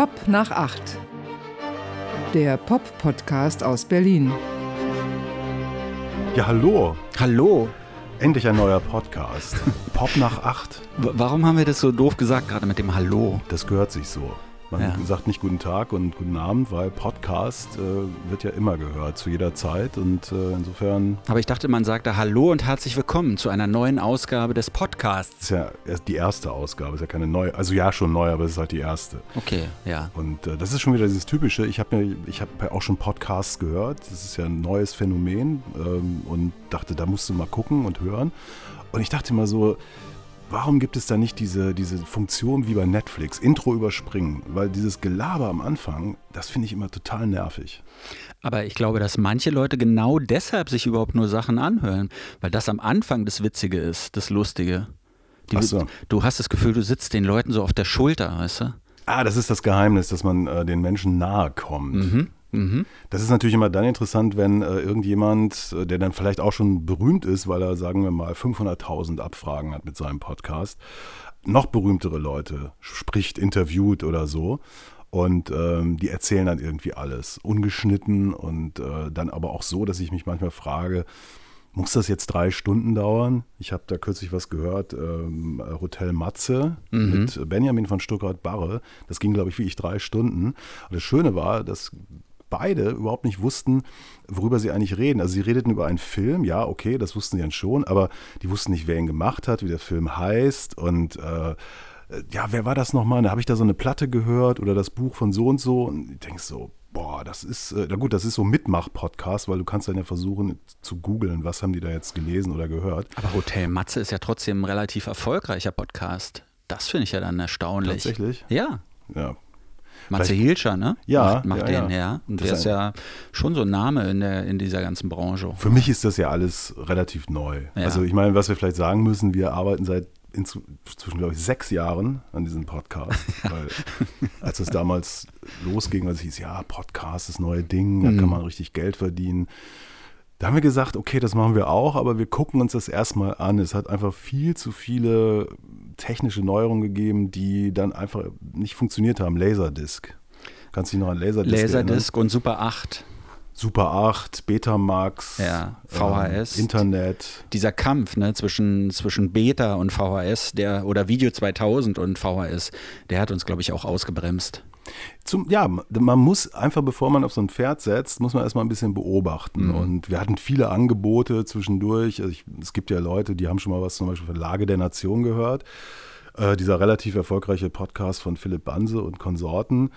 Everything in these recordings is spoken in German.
Pop nach acht. Der Pop-Podcast aus Berlin. Ja, hallo. Hallo. Endlich ein neuer Podcast. Pop nach acht. W warum haben wir das so doof gesagt, gerade mit dem Hallo? Das gehört sich so. Man ja. sagt nicht guten Tag und guten Abend, weil Podcast äh, wird ja immer gehört, zu jeder Zeit und äh, insofern. Aber ich dachte, man sagte Hallo und herzlich willkommen zu einer neuen Ausgabe des Podcasts. Das ist ja erst die erste Ausgabe, ist ja keine neue, also ja schon neu, aber es ist halt die erste. Okay, ja. Und äh, das ist schon wieder dieses Typische. Ich habe mir, ich habe auch schon Podcasts gehört. Das ist ja ein neues Phänomen ähm, und dachte, da musst du mal gucken und hören. Und ich dachte immer so, warum gibt es da nicht diese, diese Funktion wie bei Netflix, Intro überspringen? Weil dieses Gelaber am Anfang, das finde ich immer total nervig. Aber ich glaube, dass manche Leute genau deshalb sich überhaupt nur Sachen anhören, weil das am Anfang das Witzige ist, das Lustige. Die, Ach so. Du hast das Gefühl, du sitzt den Leuten so auf der Schulter, weißt du? Ah, das ist das Geheimnis, dass man äh, den Menschen nahe kommt. Mhm. Mhm. Das ist natürlich immer dann interessant, wenn äh, irgendjemand, äh, der dann vielleicht auch schon berühmt ist, weil er, sagen wir mal, 500.000 Abfragen hat mit seinem Podcast, noch berühmtere Leute spricht, interviewt oder so. Und ähm, die erzählen dann irgendwie alles, ungeschnitten und äh, dann aber auch so, dass ich mich manchmal frage, muss das jetzt drei Stunden dauern? Ich habe da kürzlich was gehört, ähm, Hotel Matze mhm. mit Benjamin von Stuttgart-Barre. Das ging, glaube ich, wie ich drei Stunden. Und das Schöne war, dass beide überhaupt nicht wussten, worüber sie eigentlich reden. Also sie redeten über einen Film, ja, okay, das wussten sie dann schon, aber die wussten nicht, wer ihn gemacht hat, wie der Film heißt und äh, ja, wer war das nochmal? Da habe ich da so eine Platte gehört oder das Buch von so und so und ich denke so, boah, das ist, äh, na gut, das ist so Mitmach-Podcast, weil du kannst dann ja versuchen zu googeln, was haben die da jetzt gelesen oder gehört. Aber Hotel Matze ist ja trotzdem ein relativ erfolgreicher Podcast. Das finde ich ja dann erstaunlich. Tatsächlich? Ja. Ja, Matze Hilscher, ne? Ja. Macht, macht ja, den, ja. Und der ist ja schon so ein Name in, der, in dieser ganzen Branche. Für mich ist das ja alles relativ neu. Ja. Also ich meine, was wir vielleicht sagen müssen, wir arbeiten seit inzwischen, glaube ich, sechs Jahren an diesem Podcast. Weil als es damals losging, als es hieß, ja, Podcast, das neue Ding, da mhm. kann man richtig Geld verdienen. Da haben wir gesagt, okay, das machen wir auch, aber wir gucken uns das erstmal an. Es hat einfach viel zu viele technische Neuerungen gegeben, die dann einfach nicht funktioniert haben. Laserdisc. Kannst du dich noch an Laserdisc Laserdisc erinnern? und Super 8. Super 8, Betamax, ja, VHS, ähm, Internet. Dieser Kampf ne, zwischen, zwischen Beta und VHS, der oder Video 2000 und VHS, der hat uns, glaube ich, auch ausgebremst. Zum, ja, man muss einfach, bevor man auf so ein Pferd setzt, muss man erstmal ein bisschen beobachten. Mhm. Und wir hatten viele Angebote zwischendurch. Also ich, es gibt ja Leute, die haben schon mal was zum Beispiel von Lage der Nation gehört. Äh, dieser relativ erfolgreiche Podcast von Philipp Banse und Konsorten.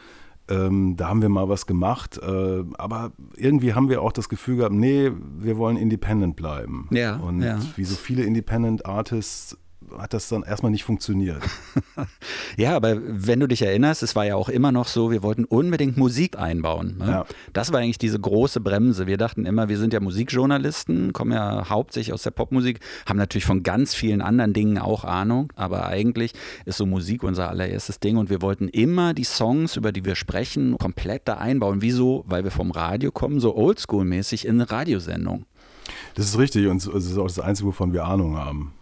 Ähm, da haben wir mal was gemacht, äh, aber irgendwie haben wir auch das Gefühl gehabt, nee, wir wollen independent bleiben. Ja, und ja. wie so viele Independent Artists hat das dann erstmal nicht funktioniert. ja, aber wenn du dich erinnerst, es war ja auch immer noch so, wir wollten unbedingt Musik einbauen. Ne? Ja. Das war eigentlich diese große Bremse. Wir dachten immer, wir sind ja Musikjournalisten, kommen ja hauptsächlich aus der Popmusik, haben natürlich von ganz vielen anderen Dingen auch Ahnung, aber eigentlich ist so Musik unser allererstes Ding und wir wollten immer die Songs, über die wir sprechen, komplett da einbauen. Wieso? Weil wir vom Radio kommen, so oldschool-mäßig in eine Radiosendung. Das ist richtig und es ist auch das Einzige, wovon wir Ahnung haben.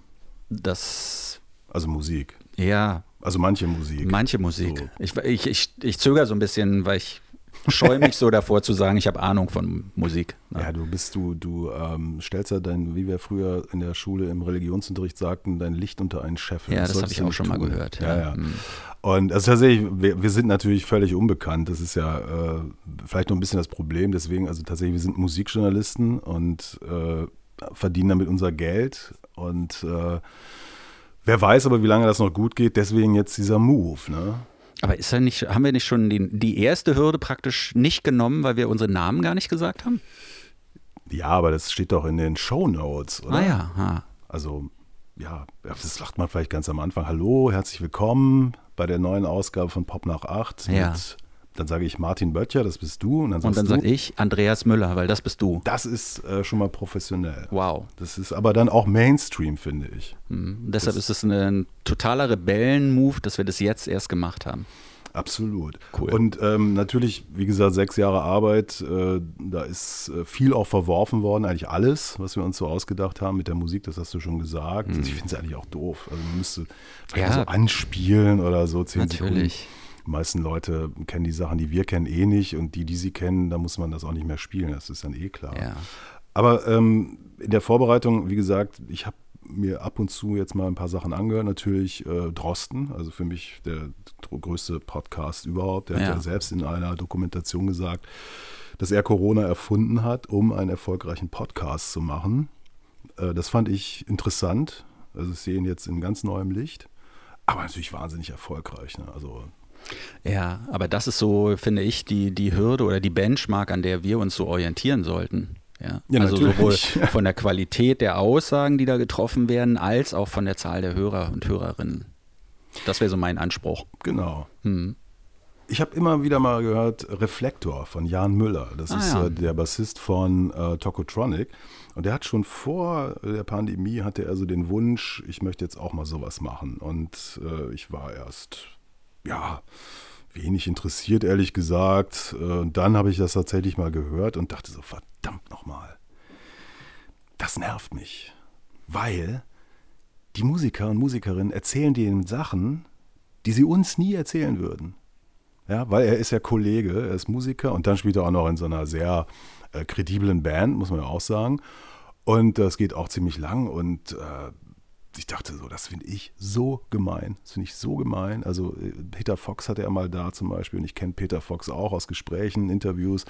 Das. Also Musik. Ja. Also manche Musik. Manche Musik. So. Ich, ich, ich, ich zögere so ein bisschen, weil ich scheue mich so davor zu sagen, ich habe Ahnung von Musik. Ne? Ja, du bist du, du ähm, stellst ja dein, wie wir früher in der Schule im Religionsunterricht sagten, dein Licht unter einen Scheffel. Ja, das, das habe ich auch schon tun. mal gehört. Ja, ja. ja. Mhm. Und also tatsächlich, wir, wir, sind natürlich völlig unbekannt. Das ist ja äh, vielleicht noch ein bisschen das Problem. Deswegen, also tatsächlich, wir sind Musikjournalisten und äh, verdienen damit unser Geld und äh, wer weiß aber, wie lange das noch gut geht, deswegen jetzt dieser Move. Ne? Aber ist ja nicht, haben wir nicht schon die, die erste Hürde praktisch nicht genommen, weil wir unsere Namen gar nicht gesagt haben? Ja, aber das steht doch in den Show Notes, oder? Ah ja. Ah. Also, ja, das sagt man vielleicht ganz am Anfang. Hallo, herzlich willkommen bei der neuen Ausgabe von Pop nach 8 ja. mit dann sage ich Martin Böttcher, das bist du. Und dann, und dann sage ich Andreas Müller, weil das bist du. Das ist äh, schon mal professionell. Wow. Das ist aber dann auch Mainstream, finde ich. Mhm. Deshalb das ist es ein totaler Rebellen-Move, dass wir das jetzt erst gemacht haben. Absolut. Cool. Und ähm, natürlich, wie gesagt, sechs Jahre Arbeit, äh, da ist äh, viel auch verworfen worden, eigentlich alles, was wir uns so ausgedacht haben mit der Musik, das hast du schon gesagt. Mhm. Ich finde es eigentlich auch doof. Also man müsste ja. so anspielen oder so. Zehn natürlich. Sekunden. Die meisten Leute kennen die Sachen, die wir kennen, eh nicht und die, die sie kennen, da muss man das auch nicht mehr spielen, das ist dann eh klar. Ja. Aber ähm, in der Vorbereitung, wie gesagt, ich habe mir ab und zu jetzt mal ein paar Sachen angehört. Natürlich äh, Drosten, also für mich der größte Podcast überhaupt. Der ja. hat ja selbst in einer Dokumentation gesagt, dass er Corona erfunden hat, um einen erfolgreichen Podcast zu machen. Äh, das fand ich interessant. Also ich sehe ihn jetzt in ganz neuem Licht. Aber natürlich wahnsinnig erfolgreich. Ne? Also ja, aber das ist so, finde ich, die, die Hürde oder die Benchmark, an der wir uns so orientieren sollten. Ja, ja also natürlich. sowohl von der Qualität der Aussagen, die da getroffen werden, als auch von der Zahl der Hörer und Hörerinnen. Das wäre so mein Anspruch. Genau. Hm. Ich habe immer wieder mal gehört Reflektor von Jan Müller. Das ah, ist ja. äh, der Bassist von äh, Tokotronic. Und der hat schon vor der Pandemie hatte er so den Wunsch, ich möchte jetzt auch mal sowas machen. Und äh, ich war erst, ja, wenig interessiert, ehrlich gesagt. Äh, und dann habe ich das tatsächlich mal gehört und dachte so, verdammt nochmal. Das nervt mich. Weil die Musiker und Musikerinnen erzählen denen Sachen, die sie uns nie erzählen würden. Ja, weil er ist ja Kollege, er ist Musiker und dann spielt er auch noch in so einer sehr äh, krediblen Band, muss man ja auch sagen. Und das geht auch ziemlich lang und äh, ich dachte so, das finde ich so gemein. Das finde ich so gemein. Also äh, Peter Fox hatte er mal da zum Beispiel und ich kenne Peter Fox auch aus Gesprächen, Interviews.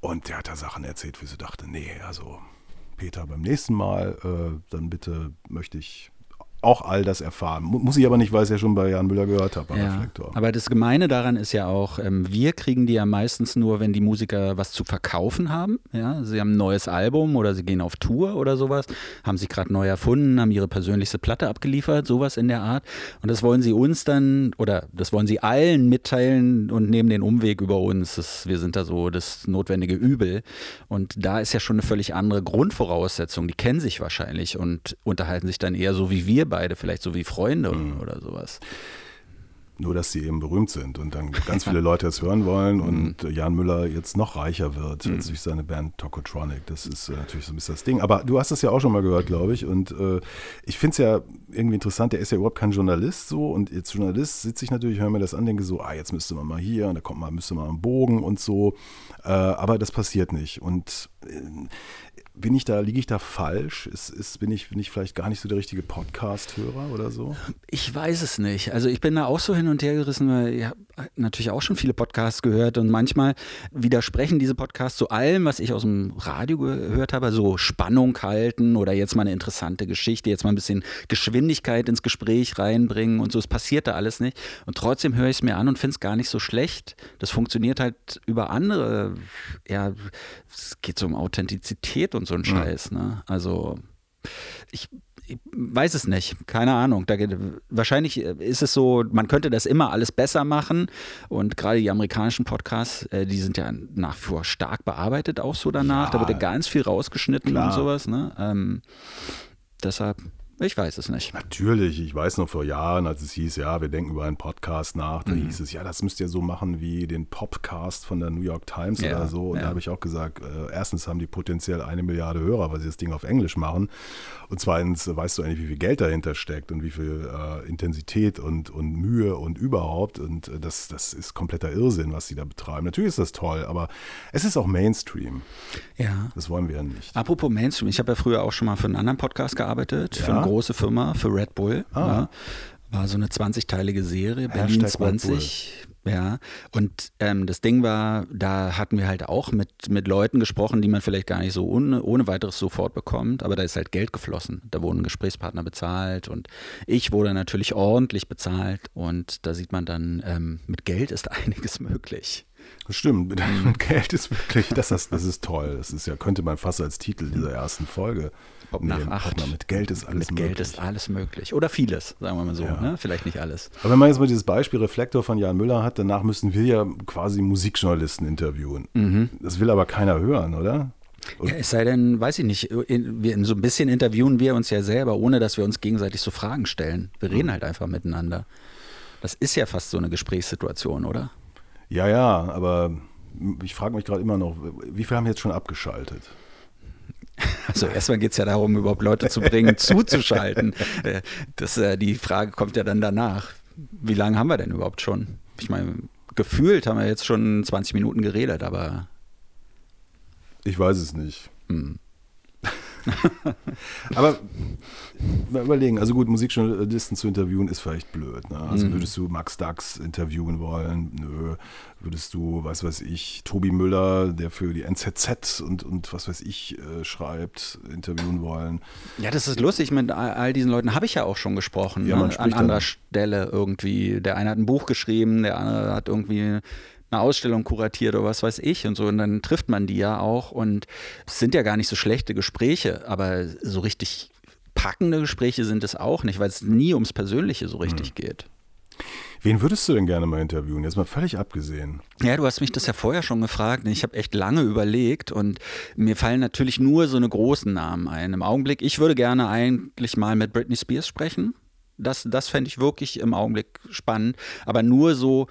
Und der hat da Sachen erzählt, wie sie dachte, nee, also Peter, beim nächsten Mal, äh, dann bitte möchte ich auch all das erfahren. Muss ich aber nicht, weil ich es ja schon bei Jan Müller gehört habe ja, Reflektor. Aber das Gemeine daran ist ja auch, ähm, wir kriegen die ja meistens nur, wenn die Musiker was zu verkaufen haben. Ja? Sie haben ein neues Album oder sie gehen auf Tour oder sowas, haben sich gerade neu erfunden, haben ihre persönlichste Platte abgeliefert, sowas in der Art. Und das wollen sie uns dann oder das wollen sie allen mitteilen und nehmen den Umweg über uns. Das, wir sind da so das notwendige Übel. Und da ist ja schon eine völlig andere Grundvoraussetzung. Die kennen sich wahrscheinlich und unterhalten sich dann eher so wie wir beide, vielleicht so wie Freunde mhm. oder sowas. Nur, dass sie eben berühmt sind und dann ganz viele Leute es hören wollen und mhm. Jan Müller jetzt noch reicher wird mhm. durch seine Band Tokotronic. Das ist äh, natürlich so ein bisschen das Ding. Aber du hast das ja auch schon mal gehört, glaube ich. Und äh, ich finde es ja irgendwie interessant, der ist ja überhaupt kein Journalist so. Und jetzt Journalist sitze ich natürlich, höre mir das an, denke so, ah, jetzt müsste man mal hier und da kommt man, müsste man am Bogen und so. Äh, aber das passiert nicht. Und äh, bin ich da, liege ich da falsch? Ist, ist, bin, ich, bin ich vielleicht gar nicht so der richtige Podcast-Hörer oder so? Ich weiß es nicht. Also ich bin da auch so hin und her gerissen, weil ich habe natürlich auch schon viele Podcasts gehört und manchmal widersprechen diese Podcasts zu allem, was ich aus dem Radio gehört habe, so Spannung halten oder jetzt mal eine interessante Geschichte, jetzt mal ein bisschen Geschwindigkeit ins Gespräch reinbringen und so. Es passiert da alles nicht. Und trotzdem höre ich es mir an und finde es gar nicht so schlecht. Das funktioniert halt über andere, ja, es geht so um Authentizität und so ein Scheiß. Ne? Also ich, ich, weiß es nicht, keine Ahnung. Da, wahrscheinlich ist es so, man könnte das immer alles besser machen. Und gerade die amerikanischen Podcasts, äh, die sind ja nach wie vor stark bearbeitet, auch so danach. Ja, da wird ja ganz viel rausgeschnitten klar. und sowas. Ne? Ähm, deshalb ich weiß es nicht. Natürlich, ich weiß noch vor Jahren, als es hieß, ja, wir denken über einen Podcast nach, da mhm. hieß es, ja, das müsst ihr so machen wie den Popcast von der New York Times ja, oder so. Und ja. da habe ich auch gesagt, äh, erstens haben die potenziell eine Milliarde Hörer, weil sie das Ding auf Englisch machen. Und zweitens weißt du eigentlich, wie viel Geld dahinter steckt und wie viel äh, Intensität und, und Mühe und überhaupt. Und äh, das, das ist kompletter Irrsinn, was sie da betreiben. Natürlich ist das toll, aber es ist auch Mainstream. Ja. Das wollen wir ja nicht. Apropos Mainstream, ich habe ja früher auch schon mal für einen anderen Podcast gearbeitet, ja. für große Firma, für Red Bull. Ah. Ja. War so eine 20-teilige Serie, Berlin Hashtag 20. Ja, und ähm, das Ding war, da hatten wir halt auch mit, mit Leuten gesprochen, die man vielleicht gar nicht so ohne, ohne weiteres sofort bekommt, aber da ist halt Geld geflossen. Da wurden Gesprächspartner bezahlt und ich wurde natürlich ordentlich bezahlt und da sieht man dann, ähm, mit Geld ist einiges möglich. Stimmt, mit, mit Geld ist wirklich, das ist, das ist toll. Das ist ja, könnte man fast als Titel dieser ersten Folge Ob nach acht. Mal, mit Geld ist alles mit möglich. Geld ist alles möglich. Oder vieles, sagen wir mal so. Ja. Ne? Vielleicht nicht alles. Aber wenn man jetzt mal dieses Beispiel Reflektor von Jan Müller hat, danach müssen wir ja quasi Musikjournalisten interviewen. Mhm. Das will aber keiner hören, oder? Ja, es sei denn, weiß ich nicht, in, so ein bisschen interviewen wir uns ja selber, ohne dass wir uns gegenseitig so Fragen stellen. Wir reden mhm. halt einfach miteinander. Das ist ja fast so eine Gesprächssituation, oder? Ja, ja, aber ich frage mich gerade immer noch, wie viele haben jetzt schon abgeschaltet? Also erstmal geht es ja darum, überhaupt Leute zu bringen, zuzuschalten. Äh, das, äh, die Frage kommt ja dann danach. Wie lange haben wir denn überhaupt schon? Ich meine, gefühlt haben wir jetzt schon 20 Minuten geredet, aber. Ich weiß es nicht. Hm. Aber mal überlegen, also gut, Musikjournalisten zu interviewen ist vielleicht blöd. Ne? Also mhm. würdest du Max Dax interviewen wollen? Nö. Würdest du, was weiß ich, Tobi Müller, der für die NZZ und, und was weiß ich äh, schreibt, interviewen wollen? Ja, das ist lustig. Mit all diesen Leuten habe ich ja auch schon gesprochen. Ja, ne? An anderer Stelle irgendwie. Der eine hat ein Buch geschrieben, der andere hat irgendwie eine Ausstellung kuratiert oder was weiß ich und so. Und dann trifft man die ja auch. Und es sind ja gar nicht so schlechte Gespräche, aber so richtig packende Gespräche sind es auch nicht, weil es nie ums Persönliche so richtig mhm. geht. Wen würdest du denn gerne mal interviewen? Jetzt mal völlig abgesehen. Ja, du hast mich das ja vorher schon gefragt. Ich habe echt lange überlegt und mir fallen natürlich nur so eine großen Namen ein. Im Augenblick, ich würde gerne eigentlich mal mit Britney Spears sprechen. Das, das fände ich wirklich im Augenblick spannend. Aber nur so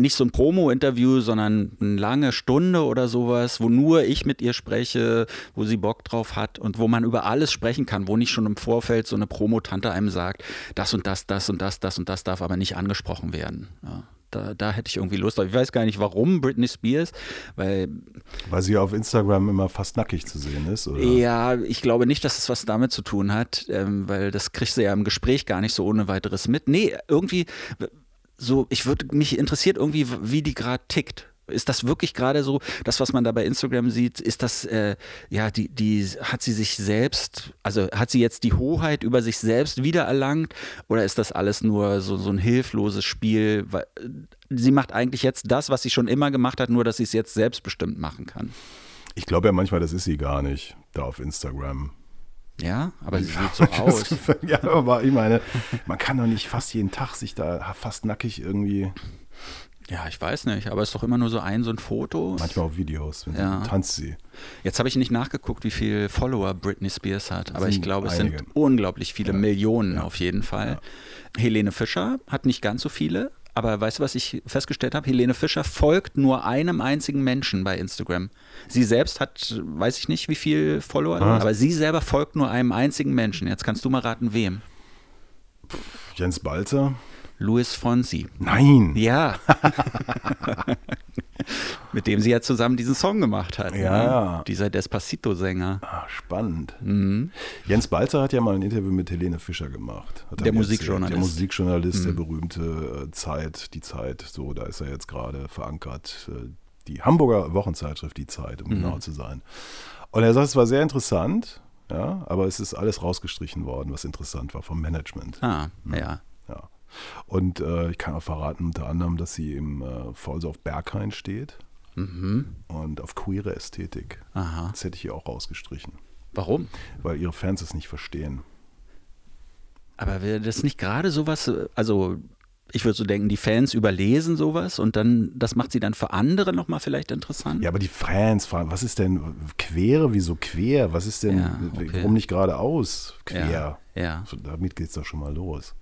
nicht so ein Promo-Interview, sondern eine lange Stunde oder sowas, wo nur ich mit ihr spreche, wo sie Bock drauf hat und wo man über alles sprechen kann, wo nicht schon im Vorfeld so eine Promo-Tante einem sagt, das und das, das und das, das und das darf aber nicht angesprochen werden. Ja. Da, da, hätte ich irgendwie Lust. Ich weiß gar nicht, warum Britney Spears, weil. Weil sie auf Instagram immer fast nackig zu sehen ist, oder? Ja, ich glaube nicht, dass es was damit zu tun hat, ähm, weil das kriegst du ja im Gespräch gar nicht so ohne weiteres mit. Nee, irgendwie, so, ich würde mich interessiert irgendwie, wie die gerade tickt. Ist das wirklich gerade so, das, was man da bei Instagram sieht, ist das, äh, ja, die, die, hat sie sich selbst, also hat sie jetzt die Hoheit über sich selbst wiedererlangt oder ist das alles nur so, so ein hilfloses Spiel? Sie macht eigentlich jetzt das, was sie schon immer gemacht hat, nur dass sie es jetzt selbstbestimmt machen kann. Ich glaube ja manchmal, das ist sie gar nicht, da auf Instagram. Ja, aber sie sieht so aus. ja, aber ich meine, man kann doch nicht fast jeden Tag sich da fast nackig irgendwie. Ja, ich weiß nicht, aber es ist doch immer nur so ein, so ein Foto. Manchmal auch Videos, wenn ja. sie, tanzt sie. Jetzt habe ich nicht nachgeguckt, wie viele Follower Britney Spears hat, aber ich glaube, es einige. sind unglaublich viele, ja. Millionen ja. auf jeden Fall. Helene Fischer hat nicht ganz so viele, aber weißt du, was ich festgestellt habe? Helene Fischer folgt nur einem einzigen Menschen bei Instagram. Sie selbst hat, weiß ich nicht, wie viel Follower, ah. aber sie selber folgt nur einem einzigen Menschen. Jetzt kannst du mal raten, wem? Jens Balzer. Louis Fonsi. Nein. Ja. Mit dem sie ja zusammen diesen Song gemacht hat. Ja. Ne? Dieser Despacito-Sänger. Ah, spannend. Mhm. Jens Balzer hat ja mal ein Interview mit Helene Fischer gemacht. Der Musikjournalist. Der Musikjournalist, mhm. der berühmte äh, Zeit, die Zeit, so, da ist er jetzt gerade verankert. Äh, die Hamburger Wochenzeitschrift, die Zeit, um mhm. genau zu sein. Und er sagt, es war sehr interessant, ja, aber es ist alles rausgestrichen worden, was interessant war vom Management. Ah, ja. Und äh, ich kann auch verraten, unter anderem, dass sie im äh, Falls auf Berghain steht mhm. und auf queere Ästhetik. Aha. Das hätte ich hier auch rausgestrichen. Warum? Weil ihre Fans es nicht verstehen. Aber wäre das nicht gerade sowas, also ich würde so denken, die Fans überlesen sowas und dann, das macht sie dann für andere nochmal vielleicht interessant. Ja, aber die Fans fragen, was ist denn quere, wieso quer? Was ist denn, ja, okay. warum nicht geradeaus quer? Ja, ja. Damit geht es doch schon mal los.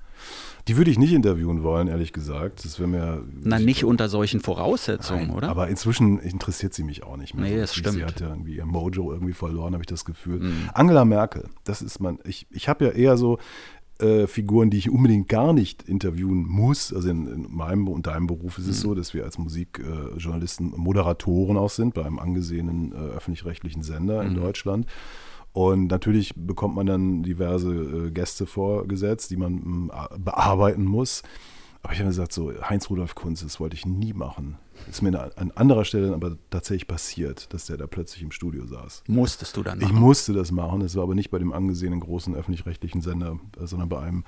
Die würde ich nicht interviewen wollen, ehrlich gesagt. Das wäre mir. Na, nicht unter solchen Voraussetzungen, Nein, oder? Aber inzwischen interessiert sie mich auch nicht mehr. Nee, das stimmt. Sie hat ja irgendwie ihr Mojo irgendwie verloren, habe ich das Gefühl. Mhm. Angela Merkel, das ist man. Ich, ich habe ja eher so äh, Figuren, die ich unbedingt gar nicht interviewen muss. Also in, in meinem und deinem Beruf ist es mhm. so, dass wir als Musikjournalisten äh, Moderatoren auch sind bei einem angesehenen äh, öffentlich-rechtlichen Sender mhm. in Deutschland. Und natürlich bekommt man dann diverse äh, Gäste vorgesetzt, die man äh, bearbeiten muss. Aber ich habe gesagt, so Heinz-Rudolf Kunz, das wollte ich nie machen. Das ist mir an anderer Stelle aber tatsächlich passiert, dass der da plötzlich im Studio saß. Musstest du dann machen? Ich musste das machen. Das war aber nicht bei dem angesehenen großen öffentlich-rechtlichen Sender, äh, sondern bei einem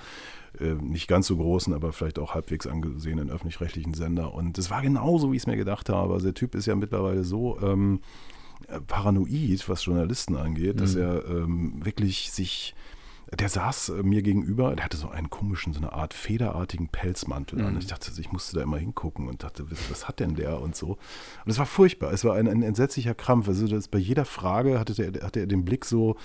äh, nicht ganz so großen, aber vielleicht auch halbwegs angesehenen öffentlich-rechtlichen Sender. Und das war genauso, wie ich es mir gedacht habe. Also der Typ ist ja mittlerweile so ähm, paranoid, was Journalisten angeht, mhm. dass er ähm, wirklich sich der saß äh, mir gegenüber, der hatte so einen komischen, so eine Art federartigen Pelzmantel mhm. an. Ich dachte, ich musste da immer hingucken und dachte, was, hat denn der und so. Und es war furchtbar, es war ein, ein entsetzlicher Krampf. Also das, bei jeder Frage hatte, der, hatte er den Blick so,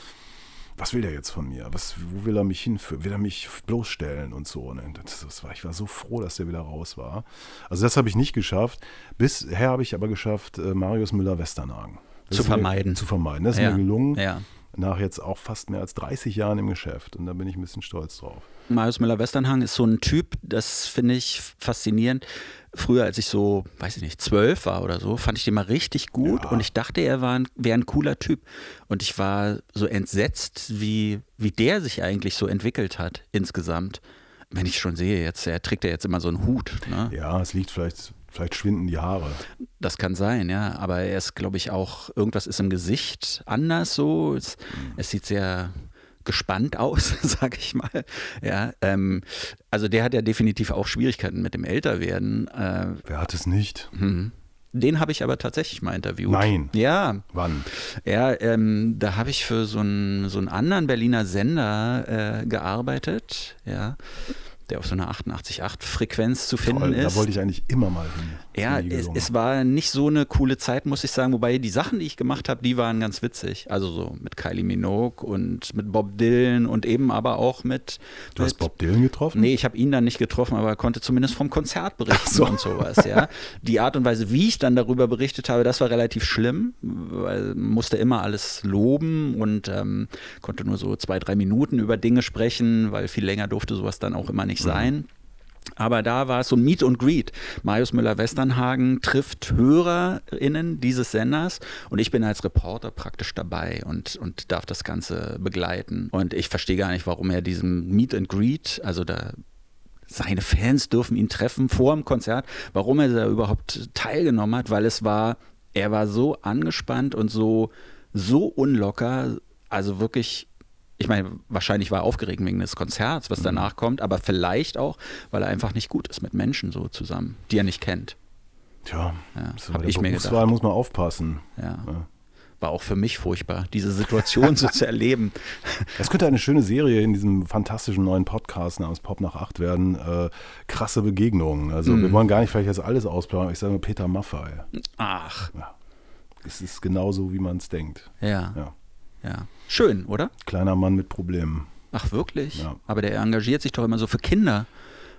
was will der jetzt von mir? Was, wo will er mich hinführen? Will er mich bloßstellen und so? Und das, das war, ich war so froh, dass der wieder raus war. Also das habe ich nicht geschafft. Bisher habe ich aber geschafft, äh, Marius Müller-Westernhagen zu vermeiden. Mir, zu vermeiden. Das ist ja. mir gelungen. Ja. nach jetzt auch fast mehr als 30 Jahren im Geschäft. Und da bin ich ein bisschen stolz drauf. Marius Müller-Westernhagen ist so ein Typ, das finde ich faszinierend. Früher, als ich so, weiß ich nicht, zwölf war oder so, fand ich den mal richtig gut ja. und ich dachte, er wäre ein cooler Typ. Und ich war so entsetzt, wie, wie der sich eigentlich so entwickelt hat insgesamt. Wenn ich schon sehe, jetzt, er trägt ja jetzt immer so einen Hut. Ne? Ja, es liegt vielleicht Vielleicht schwinden die Haare. Das kann sein, ja. Aber er ist, glaube ich, auch, irgendwas ist im Gesicht anders so. Es, mhm. es sieht sehr gespannt aus, sage ich mal. Ja, ähm, also der hat ja definitiv auch Schwierigkeiten mit dem Älterwerden. Äh, Wer hat es nicht? Mhm. Den habe ich aber tatsächlich mal interviewt. Nein. Ja. Wann? Ja, ähm, da habe ich für so einen, so einen anderen Berliner Sender äh, gearbeitet. Ja der auf so einer 88,8 Frequenz zu finden Toll, ist. Da wollte ich eigentlich immer mal hin. Ja, es, es, war nicht so eine coole Zeit, muss ich sagen. Wobei die Sachen, die ich gemacht habe, die waren ganz witzig. Also so mit Kylie Minogue und mit Bob Dylan und eben aber auch mit. Du mit, hast Bob Dylan getroffen? Nee, ich habe ihn dann nicht getroffen, aber konnte zumindest vom Konzert berichten so. und sowas. Ja. Die Art und Weise, wie ich dann darüber berichtet habe, das war relativ schlimm, weil musste immer alles loben und ähm, konnte nur so zwei, drei Minuten über Dinge sprechen, weil viel länger durfte sowas dann auch immer nicht nicht sein. Aber da war es so ein Meet und Greet. Marius Müller-Westernhagen trifft HörerInnen dieses Senders und ich bin als Reporter praktisch dabei und, und darf das Ganze begleiten. Und ich verstehe gar nicht, warum er diesem Meet and Greet, also da seine Fans dürfen ihn treffen vor dem Konzert, warum er da überhaupt teilgenommen hat, weil es war, er war so angespannt und so, so unlocker, also wirklich ich meine, wahrscheinlich war er aufgeregt wegen des Konzerts, was mhm. danach kommt, aber vielleicht auch, weil er einfach nicht gut ist mit Menschen so zusammen, die er nicht kennt. Tja, ja, so habe ich mir gedacht. muss man aufpassen. Ja. ja. War auch für mich furchtbar, diese Situation so zu erleben. Es könnte eine schöne Serie in diesem fantastischen neuen Podcast namens Pop nach acht werden. Äh, krasse Begegnungen. Also mm. wir wollen gar nicht vielleicht jetzt alles ausplaudern. Ich sage nur Peter Maffay. Ach. Ja. Es ist genauso, wie man es denkt. Ja. ja. Ja. Schön, oder? Kleiner Mann mit Problemen. Ach, wirklich? Ja. Aber der engagiert sich doch immer so für Kinder.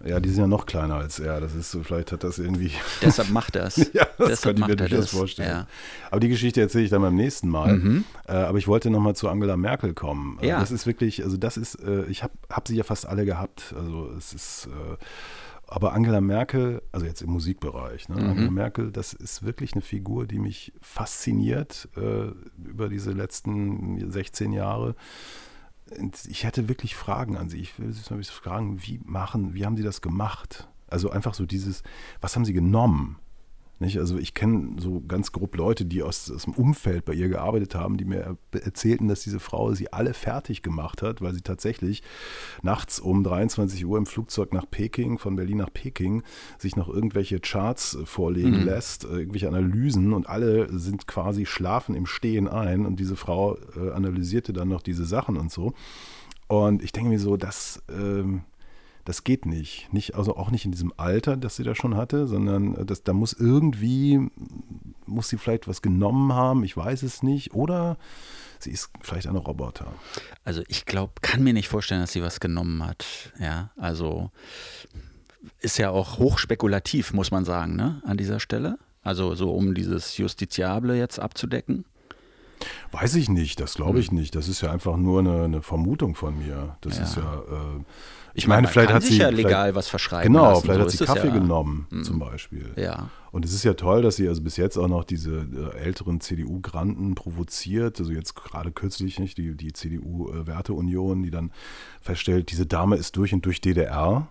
Ja, die sind ja noch kleiner als er. Das ist so, vielleicht hat das irgendwie. Deshalb macht er es. ja, das Deshalb könnte ich mir durchaus vorstellen. Ja. Aber die Geschichte erzähle ich dann beim nächsten Mal. Mhm. Äh, aber ich wollte nochmal zu Angela Merkel kommen. Ja. Das ist wirklich, also das ist, äh, ich habe hab sie ja fast alle gehabt. Also es ist. Äh, aber Angela Merkel, also jetzt im Musikbereich, ne? mhm. Angela Merkel, das ist wirklich eine Figur, die mich fasziniert äh, über diese letzten 16 Jahre. Und ich hätte wirklich Fragen an Sie. Ich will Sie mal fragen, wie machen, wie haben Sie das gemacht? Also einfach so dieses, was haben Sie genommen? Nicht? Also ich kenne so ganz grob Leute, die aus, aus, dem Umfeld bei ihr gearbeitet haben, die mir erzählten, dass diese Frau sie alle fertig gemacht hat, weil sie tatsächlich nachts um 23 Uhr im Flugzeug nach Peking, von Berlin nach Peking, sich noch irgendwelche Charts äh, vorlegen mhm. lässt, äh, irgendwelche Analysen und alle sind quasi schlafen im Stehen ein und diese Frau äh, analysierte dann noch diese Sachen und so. Und ich denke mir so, dass... Ähm, das geht nicht. nicht. Also auch nicht in diesem Alter, das sie da schon hatte, sondern äh, das, da muss irgendwie, muss sie vielleicht was genommen haben, ich weiß es nicht. Oder sie ist vielleicht ein Roboter. Also ich glaube, kann mir nicht vorstellen, dass sie was genommen hat. Ja, also ist ja auch hochspekulativ, muss man sagen, ne, an dieser Stelle. Also so um dieses Justiziable jetzt abzudecken. Weiß ich nicht, das glaube ich hm. nicht. Das ist ja einfach nur eine, eine Vermutung von mir. Das ja. ist ja. Äh, ich meine, vielleicht hat sie ja legal was verschreiben. Genau, lassen, vielleicht so hat sie Kaffee ja. genommen, mhm. zum Beispiel. Ja. Und es ist ja toll, dass sie also bis jetzt auch noch diese äh, älteren CDU-Granten provoziert. Also jetzt gerade kürzlich nicht die, die CDU-Werteunion, die dann feststellt, diese Dame ist durch und durch DDR.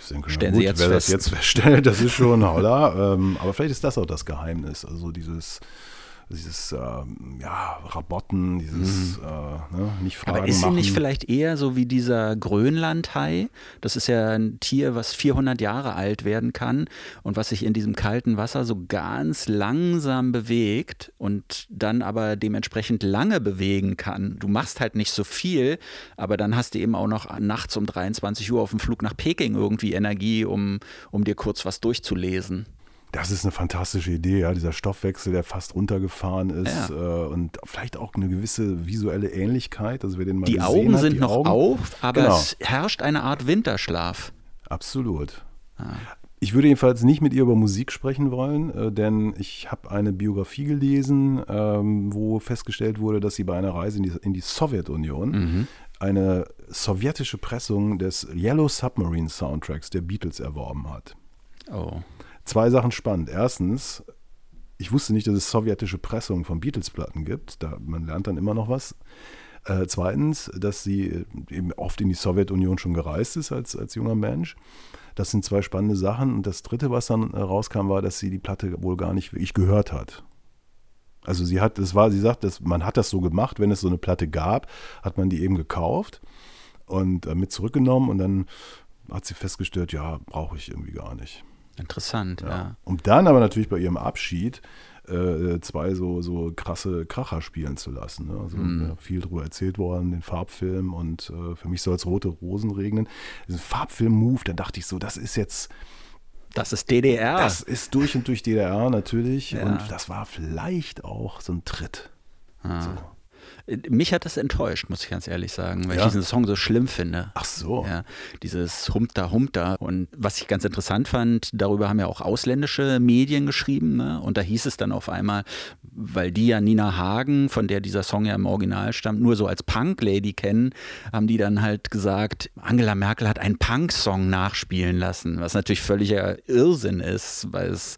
Ich denke, Stellen gut, Sie jetzt wer fest. das jetzt feststellt, das ist schon holla. ähm, aber vielleicht ist das auch das Geheimnis. Also dieses dieses äh, ja, Rabotten, dieses mhm. äh, ne, nicht Fragen Aber ist sie nicht vielleicht eher so wie dieser Grönlandhai? Das ist ja ein Tier, was 400 Jahre alt werden kann und was sich in diesem kalten Wasser so ganz langsam bewegt und dann aber dementsprechend lange bewegen kann. Du machst halt nicht so viel, aber dann hast du eben auch noch nachts um 23 Uhr auf dem Flug nach Peking irgendwie Energie, um, um dir kurz was durchzulesen. Das ist eine fantastische Idee, ja, dieser Stoffwechsel, der fast runtergefahren ist ja. äh, und vielleicht auch eine gewisse visuelle Ähnlichkeit. Also wer den mal die Augen hat, sind die noch Augen, auf, aber genau. es herrscht eine Art Winterschlaf. Absolut. Ah. Ich würde jedenfalls nicht mit ihr über Musik sprechen wollen, äh, denn ich habe eine Biografie gelesen, ähm, wo festgestellt wurde, dass sie bei einer Reise in die, in die Sowjetunion mhm. eine sowjetische Pressung des Yellow Submarine Soundtracks der Beatles erworben hat. Oh. Zwei Sachen spannend. Erstens, ich wusste nicht, dass es sowjetische Pressungen von Beatles-Platten gibt. Da, man lernt dann immer noch was. Äh, zweitens, dass sie eben oft in die Sowjetunion schon gereist ist als, als junger Mensch. Das sind zwei spannende Sachen. Und das dritte, was dann äh, rauskam, war, dass sie die Platte wohl gar nicht wirklich gehört hat. Also sie hat, das war, sie sagt, dass man hat das so gemacht, wenn es so eine Platte gab, hat man die eben gekauft und äh, mit zurückgenommen und dann hat sie festgestellt, ja, brauche ich irgendwie gar nicht. Interessant, ja. ja. Und dann aber natürlich bei ihrem Abschied äh, zwei so, so krasse Kracher spielen zu lassen. Ne? Also mm. ja, viel darüber erzählt worden, den Farbfilm und äh, für mich soll es rote Rosen regnen. Diesen Farbfilm-Move, da dachte ich so, das ist jetzt. Das ist DDR. Das ist durch und durch DDR natürlich. Ja. Und das war vielleicht auch so ein Tritt. Ah. So. Mich hat das enttäuscht, muss ich ganz ehrlich sagen, weil ja. ich diesen Song so schlimm finde. Ach so. Ja, dieses Humta Humta. Und was ich ganz interessant fand, darüber haben ja auch ausländische Medien geschrieben. Ne? Und da hieß es dann auf einmal, weil die ja Nina Hagen, von der dieser Song ja im Original stammt, nur so als Punk-Lady kennen, haben die dann halt gesagt, Angela Merkel hat einen Punk-Song nachspielen lassen, was natürlich völliger Irrsinn ist, weil es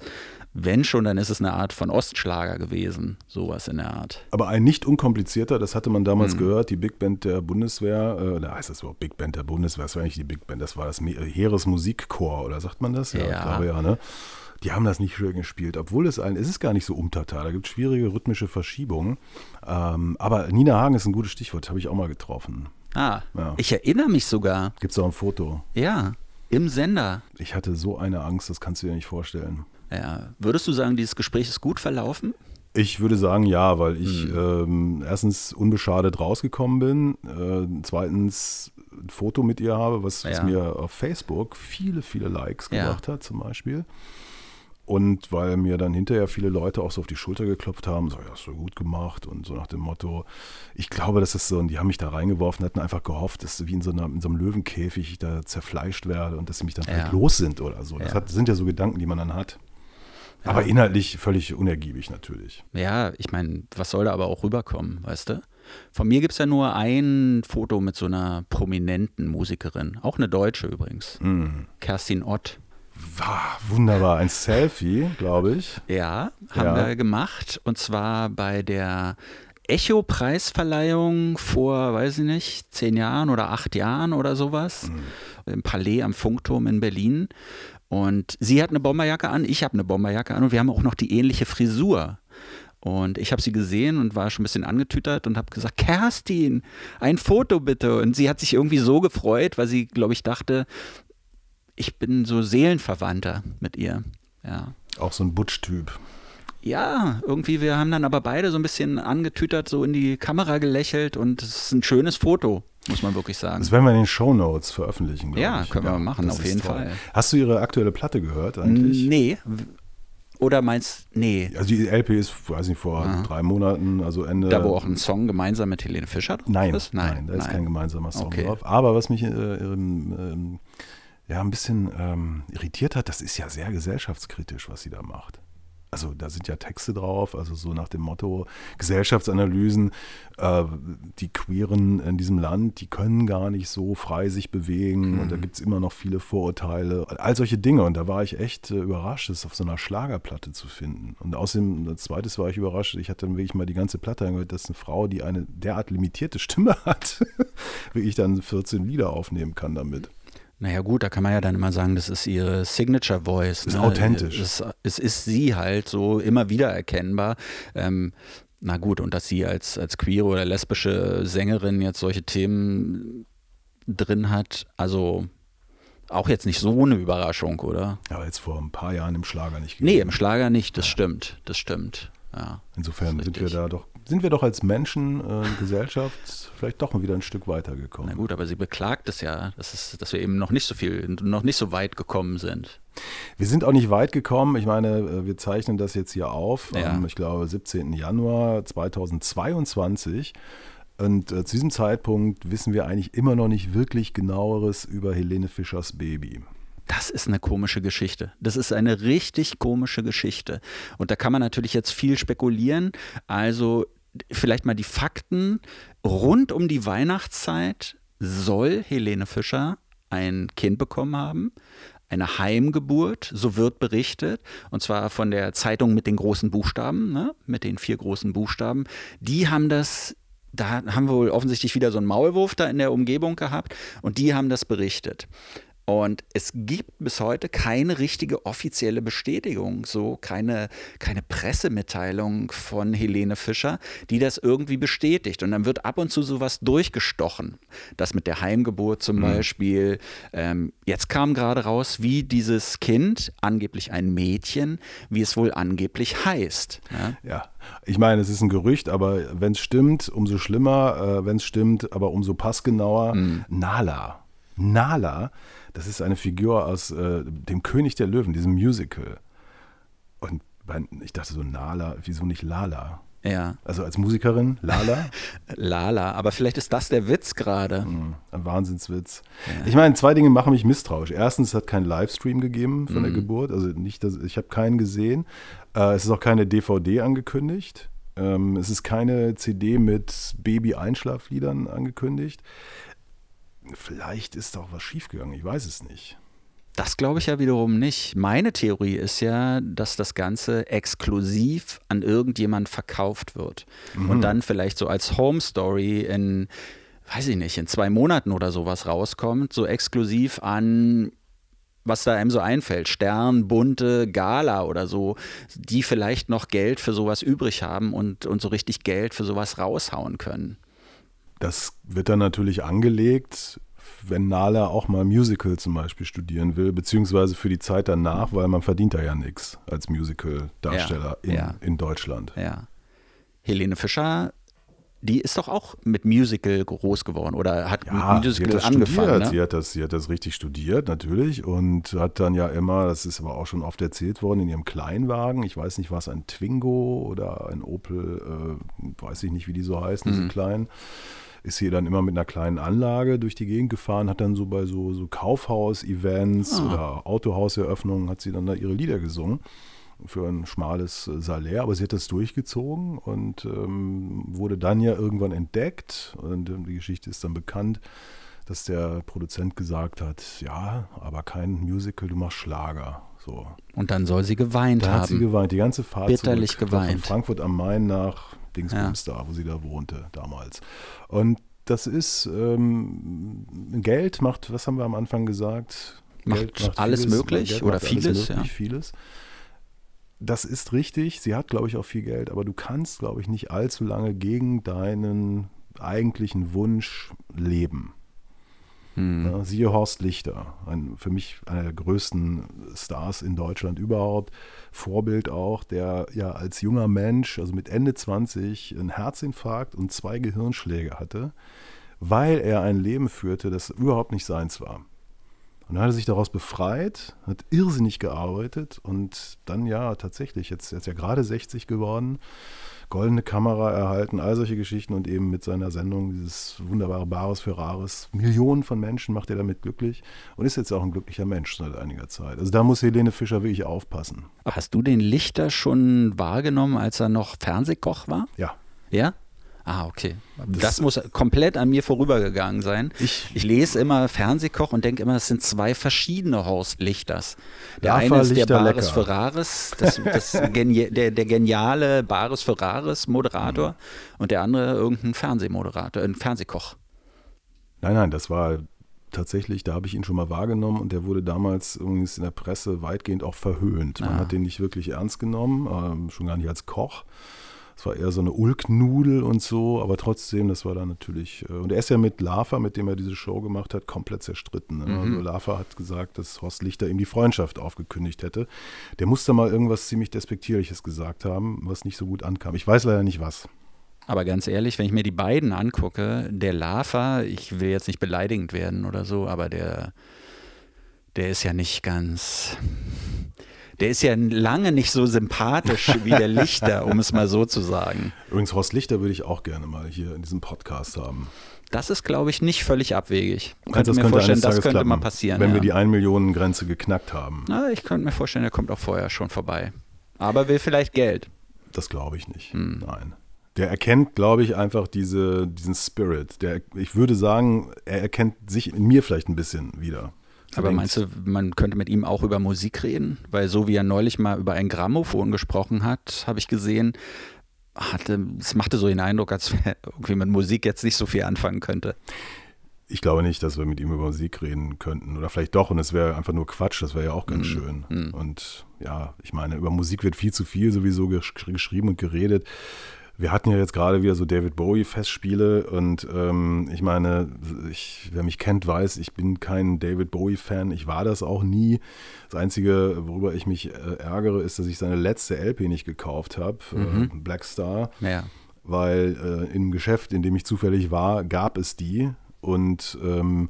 wenn schon, dann ist es eine Art von Ostschlager gewesen, sowas in der Art. Aber ein nicht unkomplizierter, das hatte man damals mhm. gehört, die Big Band der Bundeswehr, äh, da heißt das überhaupt Big Band der Bundeswehr, das war eigentlich die Big Band, das war das Heeresmusikchor, oder sagt man das? Ja, ja. ich glaube ja, ne? Die haben das nicht schön gespielt, obwohl es ein, es ist gar nicht so umtata, da gibt es schwierige rhythmische Verschiebungen. Ähm, aber Nina Hagen ist ein gutes Stichwort, habe ich auch mal getroffen. Ah, ja. ich erinnere mich sogar. Gibt es auch ein Foto? Ja, im Sender. Ich hatte so eine Angst, das kannst du dir nicht vorstellen. Ja. Würdest du sagen, dieses Gespräch ist gut verlaufen? Ich würde sagen, ja, weil ich hm. ähm, erstens unbeschadet rausgekommen bin, äh, zweitens ein Foto mit ihr habe, was, ja. was, mir auf Facebook viele, viele Likes gebracht ja. hat, zum Beispiel. Und weil mir dann hinterher viele Leute auch so auf die Schulter geklopft haben, so, ja, hast du gut gemacht und so nach dem Motto, ich glaube, das ist so, und die haben mich da reingeworfen, hatten einfach gehofft, dass wie in so, einer, in so einem Löwenkäfig ich da zerfleischt werde und dass sie mich dann ja. vielleicht los sind oder so. Das hat, sind ja so Gedanken, die man dann hat. Aber inhaltlich völlig unergiebig natürlich. Ja, ich meine, was soll da aber auch rüberkommen, weißt du? Von mir gibt es ja nur ein Foto mit so einer prominenten Musikerin, auch eine Deutsche übrigens, mm. Kerstin Ott. War wunderbar, ein Selfie, glaube ich. Ja, haben ja. wir gemacht und zwar bei der Echo-Preisverleihung vor, weiß ich nicht, zehn Jahren oder acht Jahren oder sowas, mm. im Palais am Funkturm in Berlin. Und sie hat eine Bomberjacke an, ich habe eine Bomberjacke an und wir haben auch noch die ähnliche Frisur. Und ich habe sie gesehen und war schon ein bisschen angetütert und habe gesagt, Kerstin, ein Foto bitte. Und sie hat sich irgendwie so gefreut, weil sie, glaube ich, dachte, ich bin so Seelenverwandter mit ihr. Ja. Auch so ein Butch-Typ. Ja, irgendwie, wir haben dann aber beide so ein bisschen angetütert, so in die Kamera gelächelt und es ist ein schönes Foto muss man wirklich sagen. Das werden wir in den Show Notes veröffentlichen. Ja, ich. können ja, wir machen, auf jeden toll. Fall. Hast du ihre aktuelle Platte gehört eigentlich? Nee. Oder meinst nee? Also die LP ist, weiß nicht, vor Aha. drei Monaten, also Ende. Da wo auch ein Song gemeinsam mit Helene Fischer drauf nein, ist? Nein, nein, da ist kein gemeinsamer Song okay. drauf. Aber was mich äh, ähm, ja ein bisschen ähm, irritiert hat, das ist ja sehr gesellschaftskritisch, was sie da macht also da sind ja Texte drauf, also so nach dem Motto Gesellschaftsanalysen, äh, die Queeren in diesem Land, die können gar nicht so frei sich bewegen mhm. und da gibt es immer noch viele Vorurteile, all solche Dinge und da war ich echt äh, überrascht, das auf so einer Schlagerplatte zu finden. Und außerdem, als zweites war ich überrascht, ich hatte dann wirklich mal die ganze Platte angehört, dass eine Frau, die eine derart limitierte Stimme hat, wirklich dann 14 Lieder aufnehmen kann damit. Naja gut, da kann man ja dann immer sagen, das ist ihre Signature Voice. Ist ne? authentisch. Es, es, ist sie halt so immer wieder erkennbar. Ähm, na gut, und dass sie als, als queere oder lesbische Sängerin jetzt solche Themen drin hat, also auch jetzt nicht so eine Überraschung, oder? Aber jetzt vor ein paar Jahren im Schlager nicht gewesen. Nee, im Schlager nicht, das ja. stimmt, das stimmt. Ja, Insofern sind wir da doch sind wir doch als Menschen, äh, Gesellschaft, vielleicht doch mal wieder ein Stück weitergekommen. Na gut, aber sie beklagt es ja, dass, es, dass wir eben noch nicht so viel, noch nicht so weit gekommen sind. Wir sind auch nicht weit gekommen. Ich meine, äh, wir zeichnen das jetzt hier auf, ja. am, ich glaube, 17. Januar 2022. Und äh, zu diesem Zeitpunkt wissen wir eigentlich immer noch nicht wirklich genaueres über Helene Fischers Baby. Das ist eine komische Geschichte. Das ist eine richtig komische Geschichte. Und da kann man natürlich jetzt viel spekulieren. Also vielleicht mal die Fakten. Rund um die Weihnachtszeit soll Helene Fischer ein Kind bekommen haben. Eine Heimgeburt, so wird berichtet, und zwar von der Zeitung mit den großen Buchstaben, ne? mit den vier großen Buchstaben. Die haben das da haben wir wohl offensichtlich wieder so einen Maulwurf da in der Umgebung gehabt und die haben das berichtet. Und es gibt bis heute keine richtige offizielle Bestätigung, so keine, keine Pressemitteilung von Helene Fischer, die das irgendwie bestätigt. Und dann wird ab und zu sowas durchgestochen. Das mit der Heimgeburt zum mhm. Beispiel. Ähm, jetzt kam gerade raus, wie dieses Kind, angeblich ein Mädchen, wie es wohl angeblich heißt. Ja, ja. ich meine, es ist ein Gerücht, aber wenn es stimmt, umso schlimmer. Äh, wenn es stimmt, aber umso passgenauer. Mhm. Nala. Nala das ist eine Figur aus äh, dem König der Löwen, diesem Musical. Und ich dachte so, Nala, wieso nicht Lala? Ja. Also als Musikerin, Lala? Lala, aber vielleicht ist das der Witz gerade. Mhm, ein Wahnsinnswitz. Ja. Ich meine, zwei Dinge machen mich misstrauisch. Erstens, es hat keinen Livestream gegeben von mhm. der Geburt. Also nicht, dass, ich habe keinen gesehen. Äh, es ist auch keine DVD angekündigt. Ähm, es ist keine CD mit Baby-Einschlafliedern angekündigt. Vielleicht ist auch was schiefgegangen, ich weiß es nicht. Das glaube ich ja wiederum nicht. Meine Theorie ist ja, dass das Ganze exklusiv an irgendjemand verkauft wird. Mhm. Und dann vielleicht so als Home Story in, weiß ich nicht, in zwei Monaten oder sowas rauskommt, so exklusiv an was da einem so einfällt, Stern, Bunte, Gala oder so, die vielleicht noch Geld für sowas übrig haben und, und so richtig Geld für sowas raushauen können. Das wird dann natürlich angelegt, wenn Nala auch mal Musical zum Beispiel studieren will, beziehungsweise für die Zeit danach, weil man verdient da ja nichts als Musical-Darsteller ja, in, ja. in Deutschland. Ja. Helene Fischer die ist doch auch mit Musical groß geworden oder hat ja, mit Musical hat angefangen. Ne? Sie, hat das, sie hat das richtig studiert, natürlich, und hat dann ja immer, das ist aber auch schon oft erzählt worden, in ihrem Kleinwagen, ich weiß nicht, war es ein Twingo oder ein Opel, äh, weiß ich nicht, wie die so heißen, diese mhm. kleinen ist sie dann immer mit einer kleinen Anlage durch die Gegend gefahren, hat dann so bei so, so Kaufhaus-Events ah. oder Autohauseröffnungen hat sie dann da ihre Lieder gesungen für ein schmales Salär, aber sie hat das durchgezogen und ähm, wurde dann ja irgendwann entdeckt und ähm, die Geschichte ist dann bekannt, dass der Produzent gesagt hat, ja, aber kein Musical, du machst Schlager. So. Und dann soll sie geweint da haben. hat sie geweint, die ganze Fahrt Bitterlich zurück, geweint. Von Frankfurt am Main nach Dingsbums ja. da, wo sie da wohnte damals. Und das ist ähm, Geld macht, was haben wir am Anfang gesagt? Macht, macht alles vieles, möglich Geld oder vieles, möglich, ja. vieles das ist richtig. Sie hat, glaube ich, auch viel Geld, aber du kannst, glaube ich, nicht allzu lange gegen deinen eigentlichen Wunsch leben. Hm. Ja, siehe Horst Lichter, ein, für mich einer der größten Stars in Deutschland überhaupt. Vorbild auch, der ja als junger Mensch, also mit Ende 20, einen Herzinfarkt und zwei Gehirnschläge hatte, weil er ein Leben führte, das überhaupt nicht seins war. Und dann hat er sich daraus befreit, hat irrsinnig gearbeitet und dann ja tatsächlich, jetzt, jetzt ja gerade 60 geworden, goldene Kamera erhalten, all solche Geschichten und eben mit seiner Sendung dieses wunderbare Bares für Rares. Millionen von Menschen macht er damit glücklich und ist jetzt auch ein glücklicher Mensch seit einiger Zeit. Also da muss Helene Fischer wirklich aufpassen. Hast du den Lichter schon wahrgenommen, als er noch Fernsehkoch war? Ja. Ja? Ah, okay. Das, das, muss komplett an mir vorübergegangen sein. Ich, ich lese immer Fernsehkoch und denke immer, es sind zwei verschiedene Horst Lichters. Der Lava eine ist Lichter der Bares lecker. Ferraris, das, das Genie der, der geniale Bares Ferraris Moderator mhm. und der andere irgendein Fernsehmoderator, ein Fernsehkoch. Nein, nein, das war tatsächlich, da habe ich ihn schon mal wahrgenommen und der wurde damals übrigens in der Presse weitgehend auch verhöhnt. Man ah. hat den nicht wirklich ernst genommen, ähm, schon gar nicht als Koch. Es war eher so eine Ulknudel und so, aber trotzdem, das war dann natürlich. Äh, und er ist ja mit Lava, mit dem er diese Show gemacht hat, komplett zerstritten. Ne? Mhm. Also Lava hat gesagt, dass Horst Lichter ihm die Freundschaft aufgekündigt hätte. Der musste mal irgendwas ziemlich Despektierliches gesagt haben, was nicht so gut ankam. Ich weiß leider nicht was. Aber ganz ehrlich, wenn ich mir die beiden angucke, der Lava, ich will jetzt nicht beleidigend werden oder so, aber der, der ist ja nicht ganz der ist ja lange nicht so sympathisch wie der Lichter, um es mal so zu sagen. Übrigens, Horst Lichter würde ich auch gerne mal hier in diesem Podcast haben. Das ist, glaube ich, nicht völlig abwegig. Ich könnte mir könnte vorstellen, das könnte klappen, mal passieren. Wenn ja. wir die 1 Millionen Grenze geknackt haben. Na, ich könnte mir vorstellen, er kommt auch vorher schon vorbei. Aber will vielleicht Geld. Das glaube ich nicht. Hm. Nein. Der erkennt, glaube ich, einfach diese, diesen Spirit. Der, ich würde sagen, er erkennt sich in mir vielleicht ein bisschen wieder. Aber meinst du, man könnte mit ihm auch über Musik reden? Weil so wie er neulich mal über ein Grammophon gesprochen hat, habe ich gesehen, hatte, es machte so den Eindruck, als er irgendwie mit Musik jetzt nicht so viel anfangen könnte. Ich glaube nicht, dass wir mit ihm über Musik reden könnten. Oder vielleicht doch, und es wäre einfach nur Quatsch, das wäre ja auch ganz mm, schön. Mm. Und ja, ich meine, über Musik wird viel zu viel sowieso gesch geschrieben und geredet wir hatten ja jetzt gerade wieder so David Bowie-Festspiele und ähm, ich meine, ich, wer mich kennt, weiß, ich bin kein David Bowie-Fan. Ich war das auch nie. Das Einzige, worüber ich mich äh, ärgere, ist, dass ich seine letzte LP nicht gekauft habe, äh, mhm. äh, Black Star. Ja. Weil äh, im Geschäft, in dem ich zufällig war, gab es die und ähm,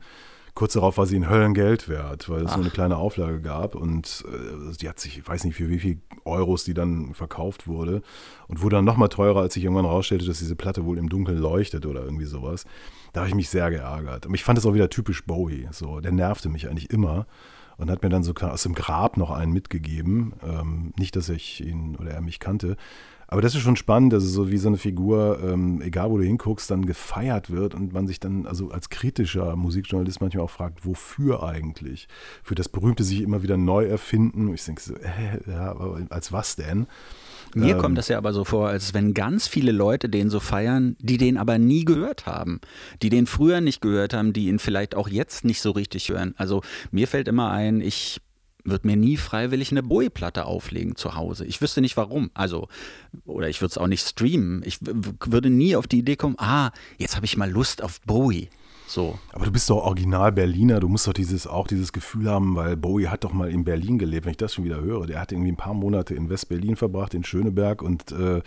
Kurz darauf war sie ein Höllengeld wert, weil es so eine kleine Auflage gab und äh, die hat sich, ich weiß nicht für wie viel Euros die dann verkauft wurde und wurde dann nochmal teurer, als sich irgendwann rausstellte, dass diese Platte wohl im Dunkeln leuchtet oder irgendwie sowas. Da habe ich mich sehr geärgert. Aber ich fand es auch wieder typisch Bowie. So, der nervte mich eigentlich immer und hat mir dann so aus dem Grab noch einen mitgegeben. Ähm, nicht, dass ich ihn oder er mich kannte. Aber das ist schon spannend, dass es so wie so eine Figur, ähm, egal wo du hinguckst, dann gefeiert wird und man sich dann also als kritischer Musikjournalist manchmal auch fragt, wofür eigentlich? Für das berühmte sich immer wieder neu erfinden. Ich denke so, äh, ja, als was denn? Mir ähm, kommt das ja aber so vor, als wenn ganz viele Leute den so feiern, die den aber nie gehört haben, die den früher nicht gehört haben, die ihn vielleicht auch jetzt nicht so richtig hören. Also mir fällt immer ein, ich würde mir nie freiwillig eine Bowie-Platte auflegen zu Hause. Ich wüsste nicht warum. Also, oder ich würde es auch nicht streamen. Ich würde nie auf die Idee kommen, ah, jetzt habe ich mal Lust auf Bowie. So. Aber du bist doch original Berliner, du musst doch dieses, auch dieses Gefühl haben, weil Bowie hat doch mal in Berlin gelebt, wenn ich das schon wieder höre. Der hat irgendwie ein paar Monate in West-Berlin verbracht, in Schöneberg und äh,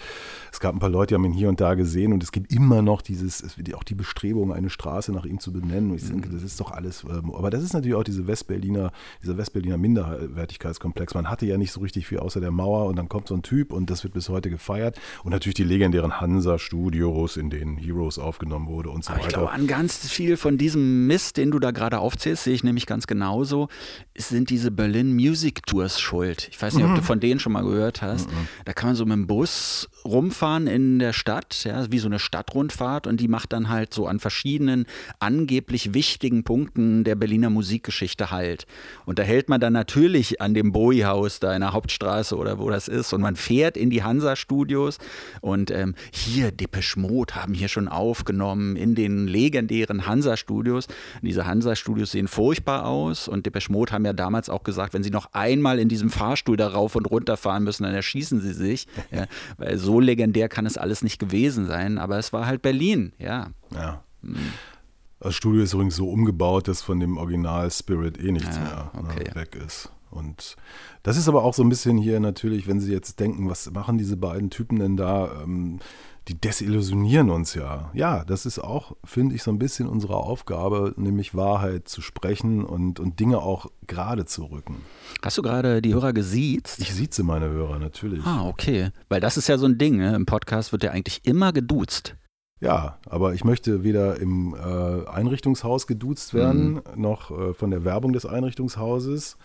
es gab ein paar Leute, die haben ihn hier und da gesehen und es gibt immer noch dieses, auch die Bestrebung, eine Straße nach ihm zu benennen. Und ich denke, mhm. das ist doch alles, ähm, aber das ist natürlich auch diese West-Berliner, dieser West-Berliner Minderwertigkeitskomplex. Man hatte ja nicht so richtig viel außer der Mauer und dann kommt so ein Typ und das wird bis heute gefeiert. Und natürlich die legendären Hansa-Studios, in denen Heroes aufgenommen wurde und so aber weiter. Ich glaube an ganz viel viel von diesem Mist, den du da gerade aufzählst, sehe ich nämlich ganz genauso, sind diese Berlin Music Tours schuld. Ich weiß nicht, mhm. ob du mhm. von denen schon mal gehört hast. Mhm. Da kann man so mit dem Bus rumfahren in der Stadt, ja, wie so eine Stadtrundfahrt und die macht dann halt so an verschiedenen angeblich wichtigen Punkten der Berliner Musikgeschichte halt. Und da hält man dann natürlich an dem Bowie-Haus da in der Hauptstraße oder wo das ist und man fährt in die Hansa-Studios und ähm, hier Depeche Mode haben hier schon aufgenommen in den legendären Hansa Hansa-Studios. Diese Hansa-Studios sehen furchtbar aus und Depeche Mode haben ja damals auch gesagt, wenn sie noch einmal in diesem Fahrstuhl da rauf und runter fahren müssen, dann erschießen sie sich. Ja, weil so legendär kann es alles nicht gewesen sein, aber es war halt Berlin, ja. Ja. Hm. Das Studio ist übrigens so umgebaut, dass von dem Original Spirit eh nichts ja, mehr ne, okay, ne, weg ist. Und das ist aber auch so ein bisschen hier natürlich, wenn Sie jetzt denken, was machen diese beiden Typen denn da? Ähm, die desillusionieren uns ja. Ja, das ist auch, finde ich, so ein bisschen unsere Aufgabe, nämlich Wahrheit zu sprechen und, und Dinge auch gerade zu rücken. Hast du gerade die Hörer gesiezt? Ich sieze meine Hörer, natürlich. Ah, okay. Weil das ist ja so ein Ding, ne? im Podcast wird ja eigentlich immer geduzt. Ja, aber ich möchte weder im äh, Einrichtungshaus geduzt werden, mhm. noch äh, von der Werbung des Einrichtungshauses.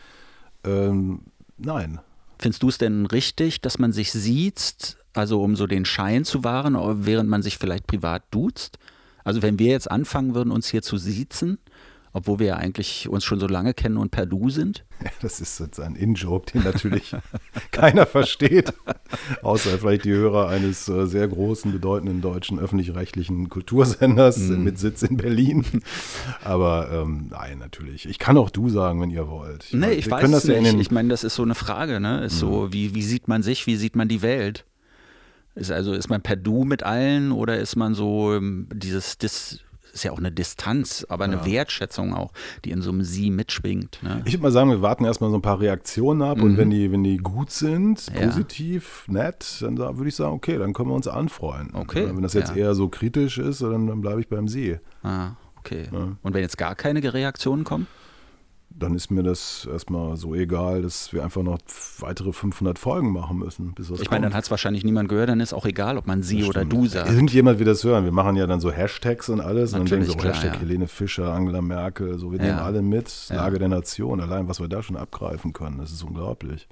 Ähm, nein. Findest du es denn richtig, dass man sich sieht, also um so den Schein zu wahren, während man sich vielleicht privat duzt? Also wenn wir jetzt anfangen würden, uns hier zu siezen, obwohl wir ja eigentlich uns schon so lange kennen und per Du sind? Ja, das ist jetzt ein In-Joke, den natürlich keiner versteht, außer vielleicht die Hörer eines äh, sehr großen, bedeutenden deutschen öffentlich-rechtlichen Kultursenders mm. mit Sitz in Berlin. Aber ähm, nein, natürlich. Ich kann auch Du sagen, wenn ihr wollt. Ich nee, ich weiß es nicht. Ja ich meine, das ist so eine Frage. Ne? Ist mm. so, wie, wie sieht man sich, wie sieht man die Welt? Ist also, ist man per Du mit allen oder ist man so ähm, dieses, das ist ja auch eine Distanz, aber eine ja. Wertschätzung auch, die in so einem Sie mitschwingt. Ne? Ich würde mal sagen, wir warten erstmal so ein paar Reaktionen ab mhm. und wenn die, wenn die gut sind, positiv, ja. nett, dann würde ich sagen, okay, dann können wir uns anfreunden. Okay. Wenn das jetzt ja. eher so kritisch ist, dann, dann bleibe ich beim Sie. Ah, okay. Und wenn jetzt gar keine Reaktionen kommen? Dann ist mir das erstmal so egal, dass wir einfach noch weitere 500 Folgen machen müssen. Ich meine, dann hat es wahrscheinlich niemand gehört, dann ist auch egal, ob man sie oder du sagt. Irgendjemand wird das hören. Wir machen ja dann so Hashtags und alles. Natürlich, und dann denken so, klar, Hashtag ja. Helene Fischer, Angela Merkel, so, wir ja. nehmen alle mit. Lage ja. der Nation, allein was wir da schon abgreifen können, das ist unglaublich.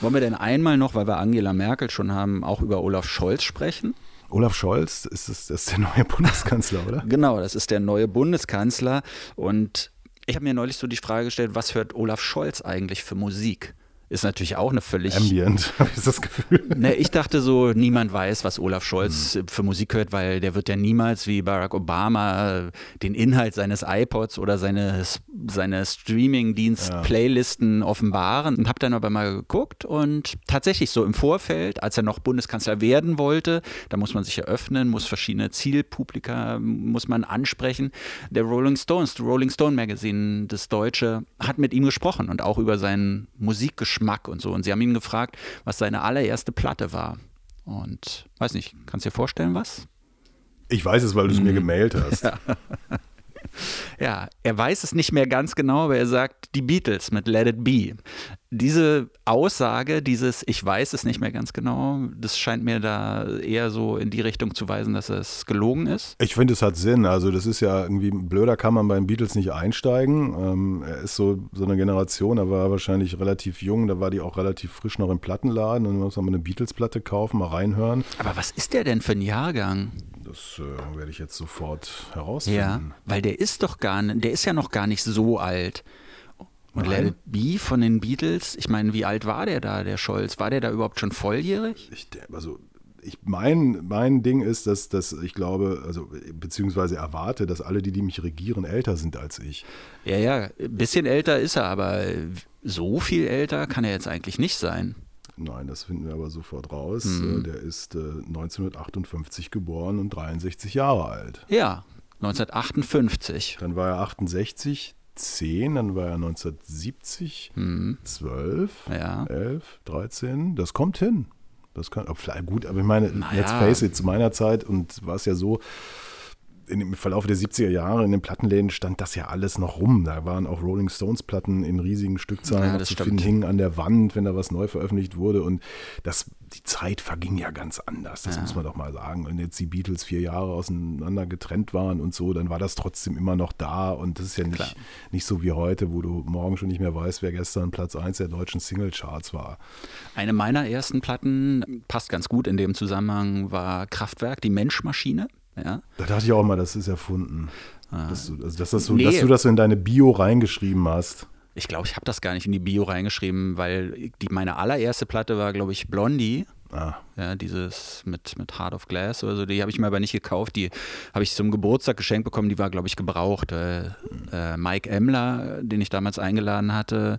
Wollen wir denn einmal noch, weil wir Angela Merkel schon haben, auch über Olaf Scholz sprechen? Olaf Scholz, ist das, das ist der neue Bundeskanzler, oder? genau, das ist der neue Bundeskanzler. Und ich habe mir neulich so die Frage gestellt, was hört Olaf Scholz eigentlich für Musik? ist natürlich auch eine völlig. Ambient, habe ich das Gefühl. Ne, ich dachte so, niemand weiß, was Olaf Scholz hm. für Musik hört, weil der wird ja niemals wie Barack Obama den Inhalt seines iPods oder seine, seine Streaming-Dienst-Playlisten ja. offenbaren. Und habe dann aber mal geguckt und tatsächlich so im Vorfeld, als er noch Bundeskanzler werden wollte, da muss man sich eröffnen, muss verschiedene Zielpublika, muss man ansprechen. Der Rolling Stones, das Rolling Stone Magazine, das Deutsche, hat mit ihm gesprochen und auch über seinen Musikgeschmack Geschmack und so. Und sie haben ihn gefragt, was seine allererste Platte war. Und weiß nicht, kannst du dir vorstellen, was? Ich weiß es, weil du es mir mhm. gemailt hast. Ja. ja, er weiß es nicht mehr ganz genau, aber er sagt die Beatles mit Let It Be diese Aussage, dieses Ich weiß es nicht mehr ganz genau, das scheint mir da eher so in die Richtung zu weisen, dass es gelogen ist. Ich finde, es hat Sinn. Also, das ist ja irgendwie blöder, kann man beim Beatles nicht einsteigen. Ähm, er ist so, so eine Generation, er war wahrscheinlich relativ jung, da war die auch relativ frisch noch im Plattenladen und man muss mal eine Beatles-Platte kaufen, mal reinhören. Aber was ist der denn für ein Jahrgang? Das äh, werde ich jetzt sofort herausfinden. Ja, weil der ist doch gar nicht, der ist ja noch gar nicht so alt. Und Let It Be von den Beatles, ich meine, wie alt war der da, der Scholz? War der da überhaupt schon volljährig? Ich, also ich, mein, mein Ding ist, dass, dass ich glaube, also beziehungsweise erwarte, dass alle, die, die mich regieren, älter sind als ich. Ja, ja, ein bisschen älter ist er, aber so viel älter kann er jetzt eigentlich nicht sein. Nein, das finden wir aber sofort raus. Mhm. Der ist äh, 1958 geboren und 63 Jahre alt. Ja, 1958. Dann war er 68, 10, dann war er 1970, mhm. 12, ja. 11, 13. Das kommt hin. Das kann, vielleicht gut, aber ich meine, naja. let's face it, zu meiner Zeit und war es ja so, in dem Verlauf der 70er Jahre in den Plattenläden stand das ja alles noch rum. Da waren auch Rolling Stones Platten in riesigen Stückzahlen ja, zu finden, hingen an der Wand, wenn da was neu veröffentlicht wurde. Und das, die Zeit verging ja ganz anders. Das ja. muss man doch mal sagen. Und jetzt die Beatles vier Jahre auseinander getrennt waren und so, dann war das trotzdem immer noch da. Und das ist ja nicht, nicht so wie heute, wo du morgen schon nicht mehr weißt, wer gestern Platz 1 der deutschen Singlecharts war. Eine meiner ersten Platten, passt ganz gut in dem Zusammenhang, war Kraftwerk, die Menschmaschine. Ja? Da dachte ich auch mal, das ist erfunden. Ah. Dass, du, also dass, das so, nee. dass du das in deine Bio reingeschrieben hast. Ich glaube, ich habe das gar nicht in die Bio reingeschrieben, weil die, meine allererste Platte war, glaube ich, Blondie. Ah. Ja, dieses mit, mit Heart of Glass oder so, die habe ich mir aber nicht gekauft. Die habe ich zum Geburtstag geschenkt bekommen, die war, glaube ich, gebraucht. Äh, äh, Mike Emler, den ich damals eingeladen hatte,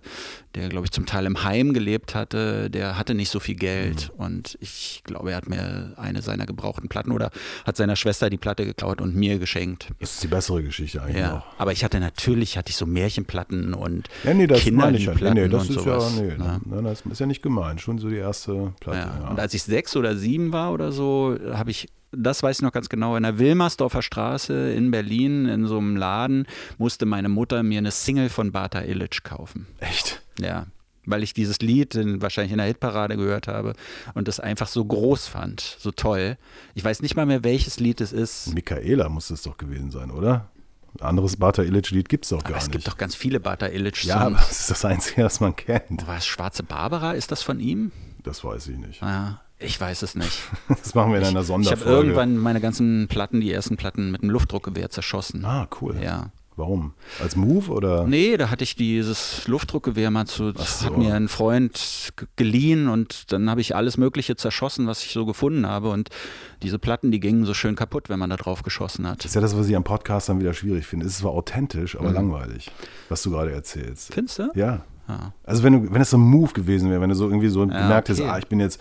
der, glaube ich, zum Teil im Heim gelebt hatte, der hatte nicht so viel Geld. Mhm. Und ich glaube, er hat mir eine seiner gebrauchten Platten oder hat seiner Schwester die Platte geklaut und mir geschenkt. Das ist die bessere Geschichte eigentlich ja, auch. Aber ich hatte natürlich, hatte ich so Märchenplatten und ja, nee, das Kinderliedplatten nee, nee, das und ist sowas. Ja, nee, ne? ne? das ist ja nicht gemein. Schon so die erste Platte. Ja. Und als ich sechs oder sieben war oder so, habe ich das weiß ich noch ganz genau, in der Wilmersdorfer Straße in Berlin, in so einem Laden, musste meine Mutter mir eine Single von Bata Illich kaufen. Echt? Ja. Weil ich dieses Lied in, wahrscheinlich in der Hitparade gehört habe und das einfach so groß fand, so toll. Ich weiß nicht mal mehr, welches Lied es ist. Michaela muss es doch gewesen sein, oder? Ein anderes Bata Illich-Lied gibt es doch gar es nicht. Es gibt doch ganz viele Bata Illich-Songs. Ja, aber das ist das Einzige, das man kennt. Was, Schwarze Barbara, ist das von ihm? Das weiß ich nicht. Ja, ich weiß es nicht. Das machen wir in einer Sonderfolge. Ich habe irgendwann meine ganzen Platten, die ersten Platten mit einem Luftdruckgewehr zerschossen. Ah, cool. Ja. Warum? Als Move oder? Nee, da hatte ich dieses Luftdruckgewehr mal zu, so. hat mir ein Freund geliehen und dann habe ich alles Mögliche zerschossen, was ich so gefunden habe und diese Platten, die gingen so schön kaputt, wenn man da drauf geschossen hat. Das ist ja das, was ich am Podcast dann wieder schwierig finde. Es ist zwar authentisch, aber mhm. langweilig, was du gerade erzählst. Findest du? Ja. ja. Also wenn du, wenn es so ein Move gewesen wäre, wenn du so irgendwie so ja, gemerkt okay. ah, ich bin jetzt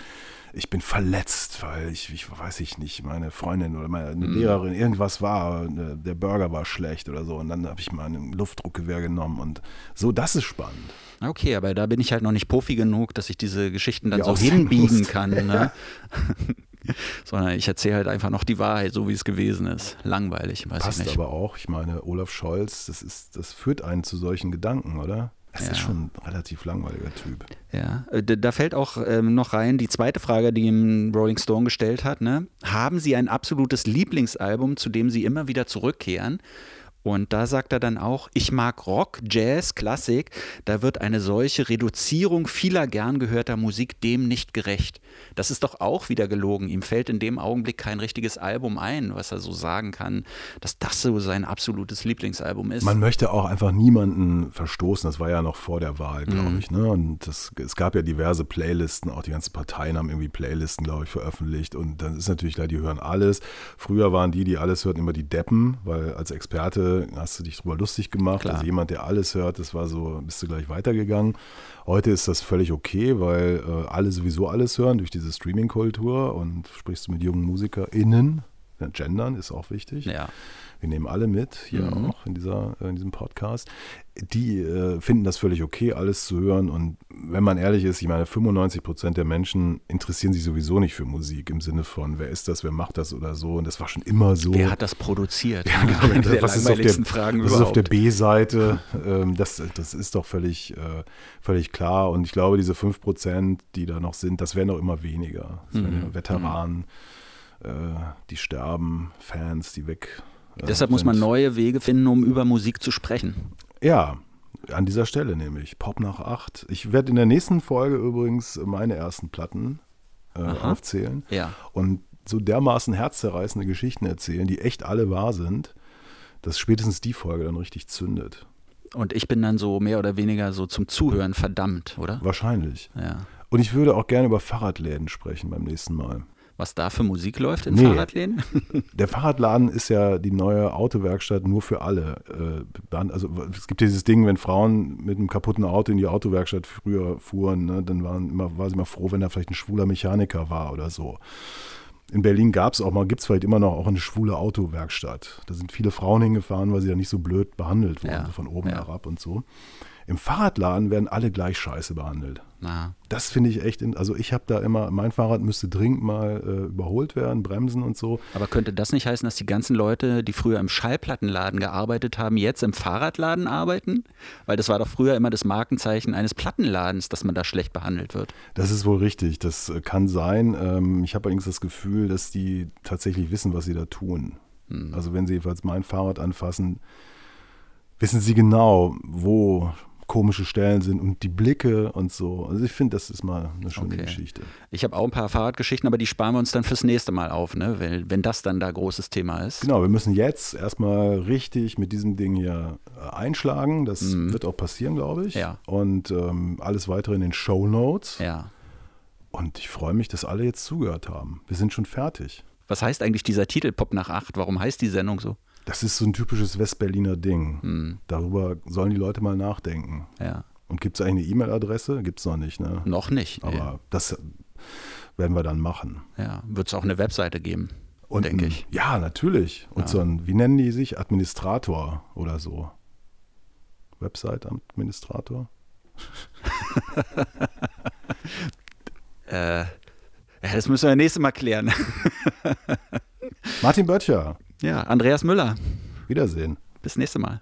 ich bin verletzt, weil ich, ich weiß ich nicht, meine Freundin oder meine mhm. Lehrerin, irgendwas war, ne, der Burger war schlecht oder so. Und dann habe ich mal ein Luftdruckgewehr genommen und so, das ist spannend. Okay, aber da bin ich halt noch nicht Profi genug, dass ich diese Geschichten dann ja, so hinbiegen kann. Ne? Sondern ich erzähle halt einfach noch die Wahrheit, so wie es gewesen ist. Langweilig, weiß Passt ich nicht. aber auch, ich meine, Olaf Scholz, das, ist, das führt einen zu solchen Gedanken, oder? Das ja. ist schon ein relativ langweiliger Typ. Ja, äh, da fällt auch ähm, noch rein die zweite Frage, die ihm Rolling Stone gestellt hat. Ne? Haben Sie ein absolutes Lieblingsalbum, zu dem Sie immer wieder zurückkehren? Und da sagt er dann auch, ich mag Rock, Jazz, Klassik, da wird eine solche Reduzierung vieler gern gehörter Musik dem nicht gerecht. Das ist doch auch wieder gelogen. Ihm fällt in dem Augenblick kein richtiges Album ein, was er so sagen kann, dass das so sein absolutes Lieblingsalbum ist. Man möchte auch einfach niemanden verstoßen. Das war ja noch vor der Wahl, glaube mhm. ich. Ne? Und das, es gab ja diverse Playlisten, auch die ganzen Parteien haben irgendwie Playlisten, glaube ich, veröffentlicht. Und dann ist natürlich klar, die hören alles. Früher waren die, die alles hörten, immer die Deppen, weil als Experte hast du dich drüber lustig gemacht. Klar. Also jemand, der alles hört, das war so, bist du gleich weitergegangen. Heute ist das völlig okay, weil äh, alle sowieso alles hören durch diese Streaming-Kultur und sprichst du mit jungen MusikerInnen. Ja, gendern ist auch wichtig. Ja wir nehmen alle mit, hier mhm. auch in, dieser, in diesem Podcast, die äh, finden das völlig okay, alles zu hören. Und wenn man ehrlich ist, ich meine, 95 Prozent der Menschen interessieren sich sowieso nicht für Musik im Sinne von, wer ist das, wer macht das oder so. Und das war schon immer so. Wer hat das produziert? Ja, genau, das, was ist auf der, Fragen was ist auf der B-Seite? Ähm, das, das ist doch völlig, äh, völlig klar. Und ich glaube, diese 5 Prozent, die da noch sind, das werden auch immer weniger. Das mhm. Veteranen, mhm. äh, die sterben, Fans, die weg Deshalb muss man neue Wege finden, um über Musik zu sprechen. Ja, an dieser Stelle nämlich. Pop nach acht. Ich werde in der nächsten Folge übrigens meine ersten Platten äh, aufzählen. Ja. Und so dermaßen herzzerreißende Geschichten erzählen, die echt alle wahr sind, dass spätestens die Folge dann richtig zündet. Und ich bin dann so mehr oder weniger so zum Zuhören verdammt, oder? Wahrscheinlich. Ja. Und ich würde auch gerne über Fahrradläden sprechen beim nächsten Mal was da für Musik läuft in nee. Fahrradläden? Der Fahrradladen ist ja die neue Autowerkstatt nur für alle. Äh, also es gibt dieses Ding, wenn Frauen mit einem kaputten Auto in die Autowerkstatt früher fuhren, ne, dann waren immer, war sie immer froh, wenn da vielleicht ein schwuler Mechaniker war oder so. In Berlin gab es auch mal, gibt es vielleicht immer noch auch eine schwule Autowerkstatt. Da sind viele Frauen hingefahren, weil sie ja nicht so blöd behandelt wurden, ja. so von oben ja. herab und so. Im Fahrradladen werden alle gleich scheiße behandelt. Na. Das finde ich echt, in, also ich habe da immer, mein Fahrrad müsste dringend mal äh, überholt werden, bremsen und so. Aber könnte das nicht heißen, dass die ganzen Leute, die früher im Schallplattenladen gearbeitet haben, jetzt im Fahrradladen arbeiten? Weil das war doch früher immer das Markenzeichen eines Plattenladens, dass man da schlecht behandelt wird. Das ist wohl richtig, das äh, kann sein. Ähm, ich habe allerdings das Gefühl, dass die tatsächlich wissen, was sie da tun. Hm. Also wenn sie jedenfalls mein Fahrrad anfassen, wissen sie genau, wo komische Stellen sind und die Blicke und so. Also ich finde, das ist mal eine schöne okay. Geschichte. Ich habe auch ein paar Fahrradgeschichten, aber die sparen wir uns dann fürs nächste Mal auf, ne? Weil, wenn das dann da großes Thema ist. Genau, wir müssen jetzt erstmal richtig mit diesem Ding hier äh, einschlagen. Das mhm. wird auch passieren, glaube ich. Ja. Und ähm, alles weitere in den Show Notes. Ja. Und ich freue mich, dass alle jetzt zugehört haben. Wir sind schon fertig. Was heißt eigentlich dieser Titel Pop nach acht? Warum heißt die Sendung so? Das ist so ein typisches Westberliner Ding. Hm. Darüber sollen die Leute mal nachdenken. Ja. Und gibt es eigentlich eine E-Mail-Adresse? Gibt es noch nicht, ne? Noch nicht. Aber nee. das werden wir dann machen. Ja, wird es auch eine Webseite geben, denke ich. Ja, natürlich. Und ja. so ein, wie nennen die sich? Administrator oder so. Website-Administrator? äh, ja, das müssen wir nächstes Mal klären. Martin Böttcher. Ja, Andreas Müller. Wiedersehen. Bis nächste Mal.